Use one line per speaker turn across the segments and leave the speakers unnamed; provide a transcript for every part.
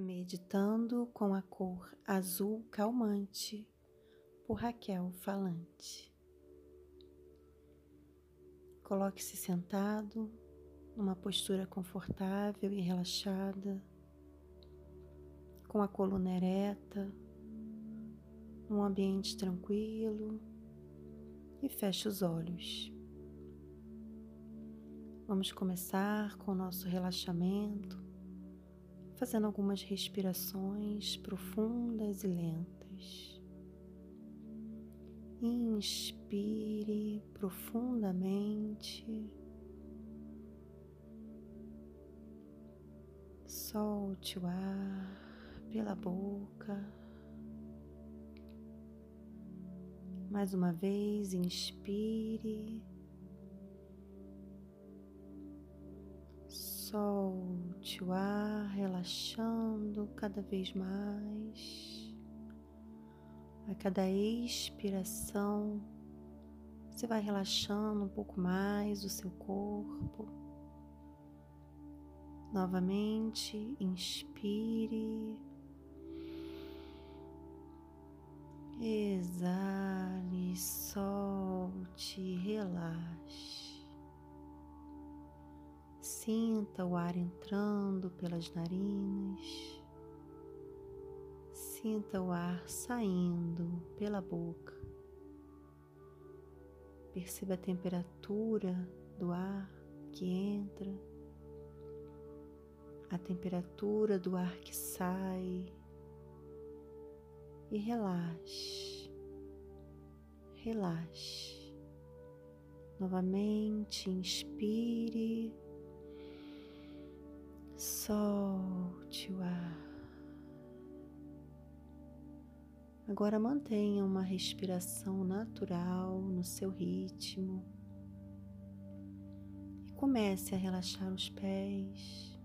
Meditando com a cor azul calmante, por Raquel Falante. Coloque-se sentado, numa postura confortável e relaxada, com a coluna ereta, num ambiente tranquilo e feche os olhos. Vamos começar com o nosso relaxamento fazendo algumas respirações profundas e lentas. Inspire profundamente. Solte o ar pela boca. Mais uma vez, inspire. Solte o ar, relaxando cada vez mais. A cada expiração, você vai relaxando um pouco mais o seu corpo. Novamente, inspire. Exale, solte, relaxe. Sinta o ar entrando pelas narinas. Sinta o ar saindo pela boca. Perceba a temperatura do ar que entra, a temperatura do ar que sai e relaxe, relaxe. Novamente, inspire Solte o ar. Agora mantenha uma respiração natural no seu ritmo e comece a relaxar os pés.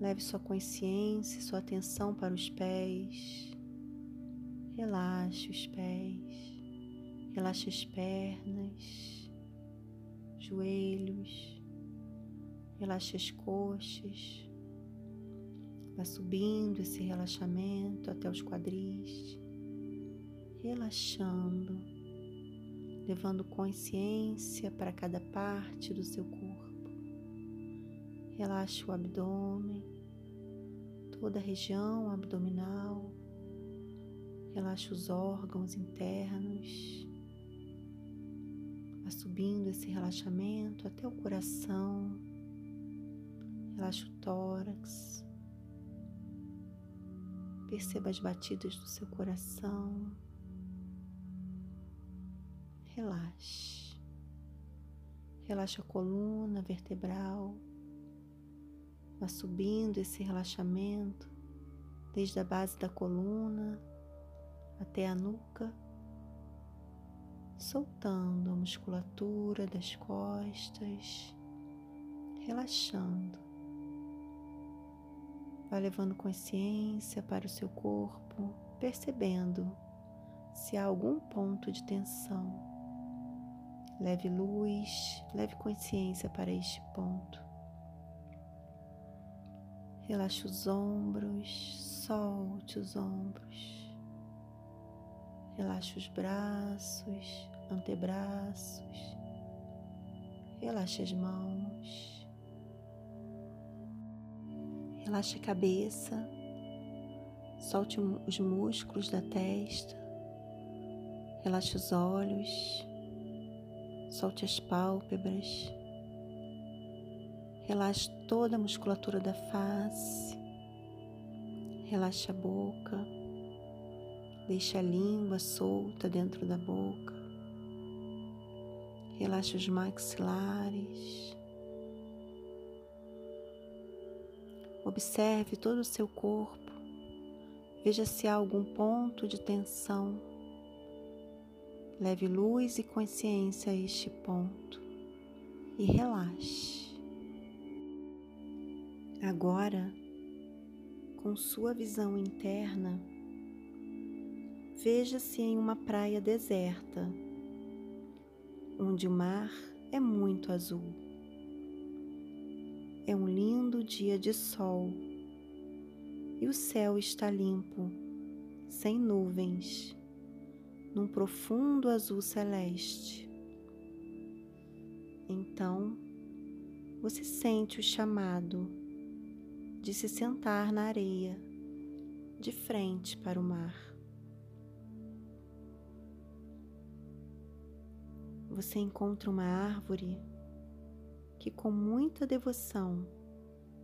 Leve sua consciência, sua atenção para os pés. Relaxe os pés, relaxe as pernas, joelhos Relaxe as coxas. Vá subindo esse relaxamento até os quadris. Relaxando, levando consciência para cada parte do seu corpo. Relaxe o abdômen, toda a região abdominal. Relaxe os órgãos internos. Vá subindo esse relaxamento até o coração Relaxe o tórax. Perceba as batidas do seu coração. Relaxe. Relaxe a coluna vertebral. Vá subindo esse relaxamento desde a base da coluna até a nuca, soltando a musculatura das costas, relaxando. Vá levando consciência para o seu corpo, percebendo se há algum ponto de tensão. Leve luz, leve consciência para este ponto. Relaxe os ombros, solte os ombros. Relaxe os braços, antebraços. Relaxe as mãos. Relaxe a cabeça, solte os músculos da testa, relaxe os olhos, solte as pálpebras, relaxe toda a musculatura da face, relaxe a boca, deixe a língua solta dentro da boca, relaxe os maxilares Observe todo o seu corpo, veja se há algum ponto de tensão. Leve luz e consciência a este ponto e relaxe. Agora, com sua visão interna, veja-se em uma praia deserta, onde o mar é muito azul. É um lindo dia de sol e o céu está limpo, sem nuvens, num profundo azul celeste. Então, você sente o chamado de se sentar na areia, de frente para o mar. Você encontra uma árvore que, com muita devoção,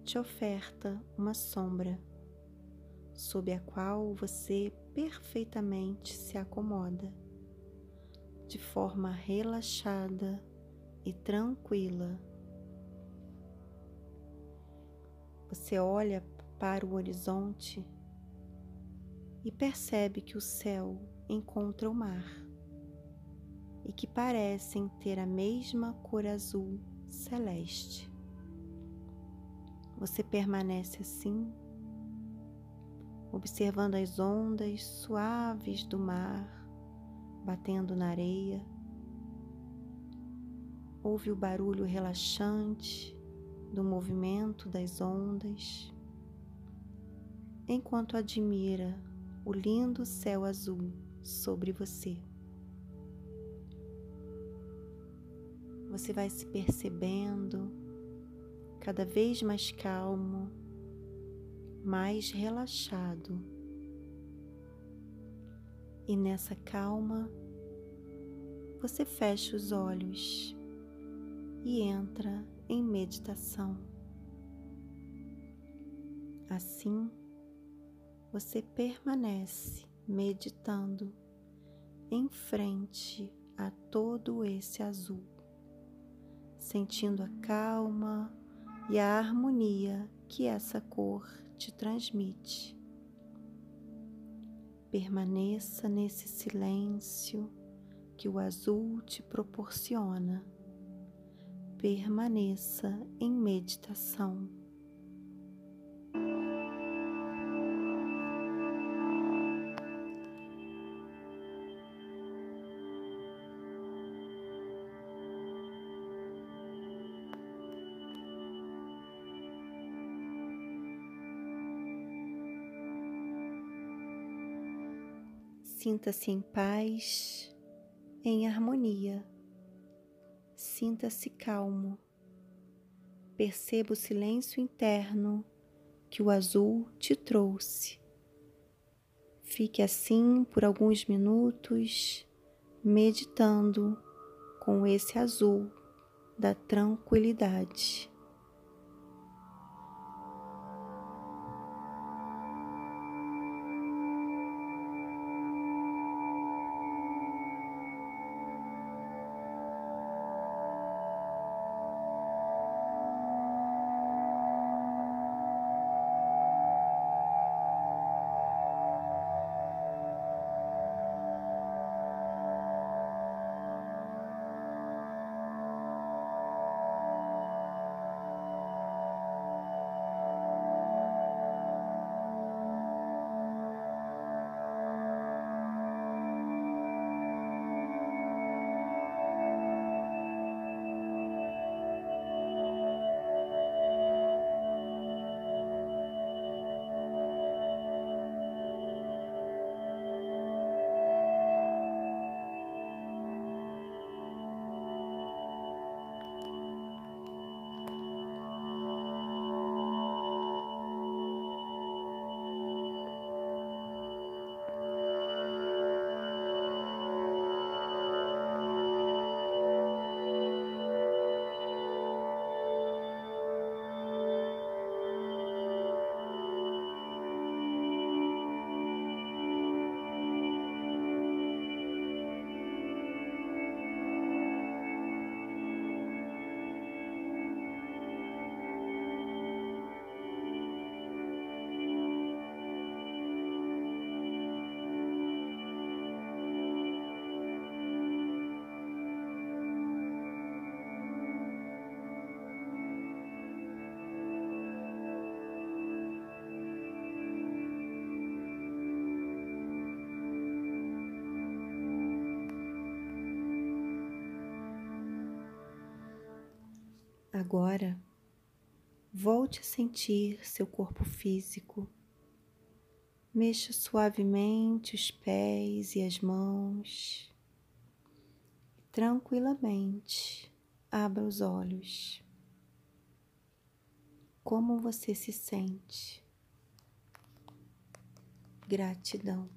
te oferta uma sombra sob a qual você perfeitamente se acomoda, de forma relaxada e tranquila. Você olha para o horizonte e percebe que o céu encontra o mar e que parecem ter a mesma cor azul celeste. Você permanece assim observando as ondas suaves do mar batendo na areia. Ouve o barulho relaxante do movimento das ondas, enquanto admira o lindo céu azul sobre você. Você vai se percebendo cada vez mais calmo mais relaxado. E nessa calma, você fecha os olhos e entra em meditação. Assim, você permanece meditando em frente a todo esse azul, sentindo a calma e a harmonia que essa cor te transmite. Permaneça nesse silêncio que o azul te proporciona. Permaneça em meditação. Sinta-se em paz, em harmonia. Sinta-se calmo. Perceba o silêncio interno que o azul te trouxe. Fique assim por alguns minutos, meditando com esse azul da tranquilidade. Agora, volte a sentir seu corpo físico Mexa suavemente os pés e as mãos. Tranquilamente, abra os olhos. Como você se sente? Gratidão.